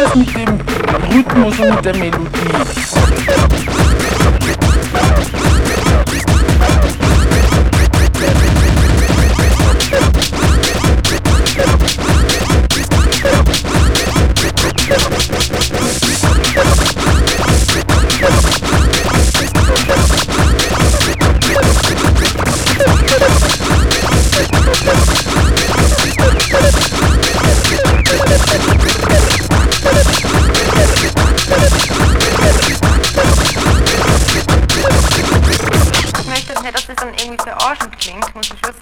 das mit dem Rhythmus und der Melodie.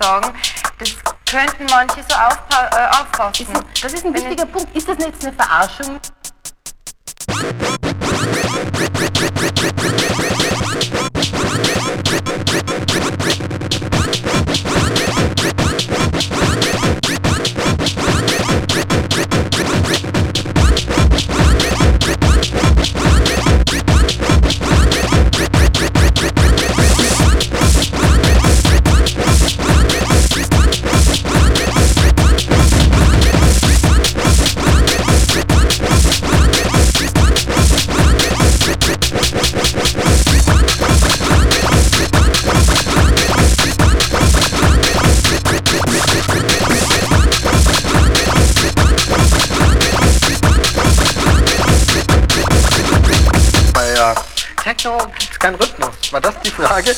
Sagen. Das könnten manche so aufpa äh, auffassen. Das ist ein wichtiger Punkt. Ist das jetzt eine Verarschung? Keinen Rhythmus. War das die Frage?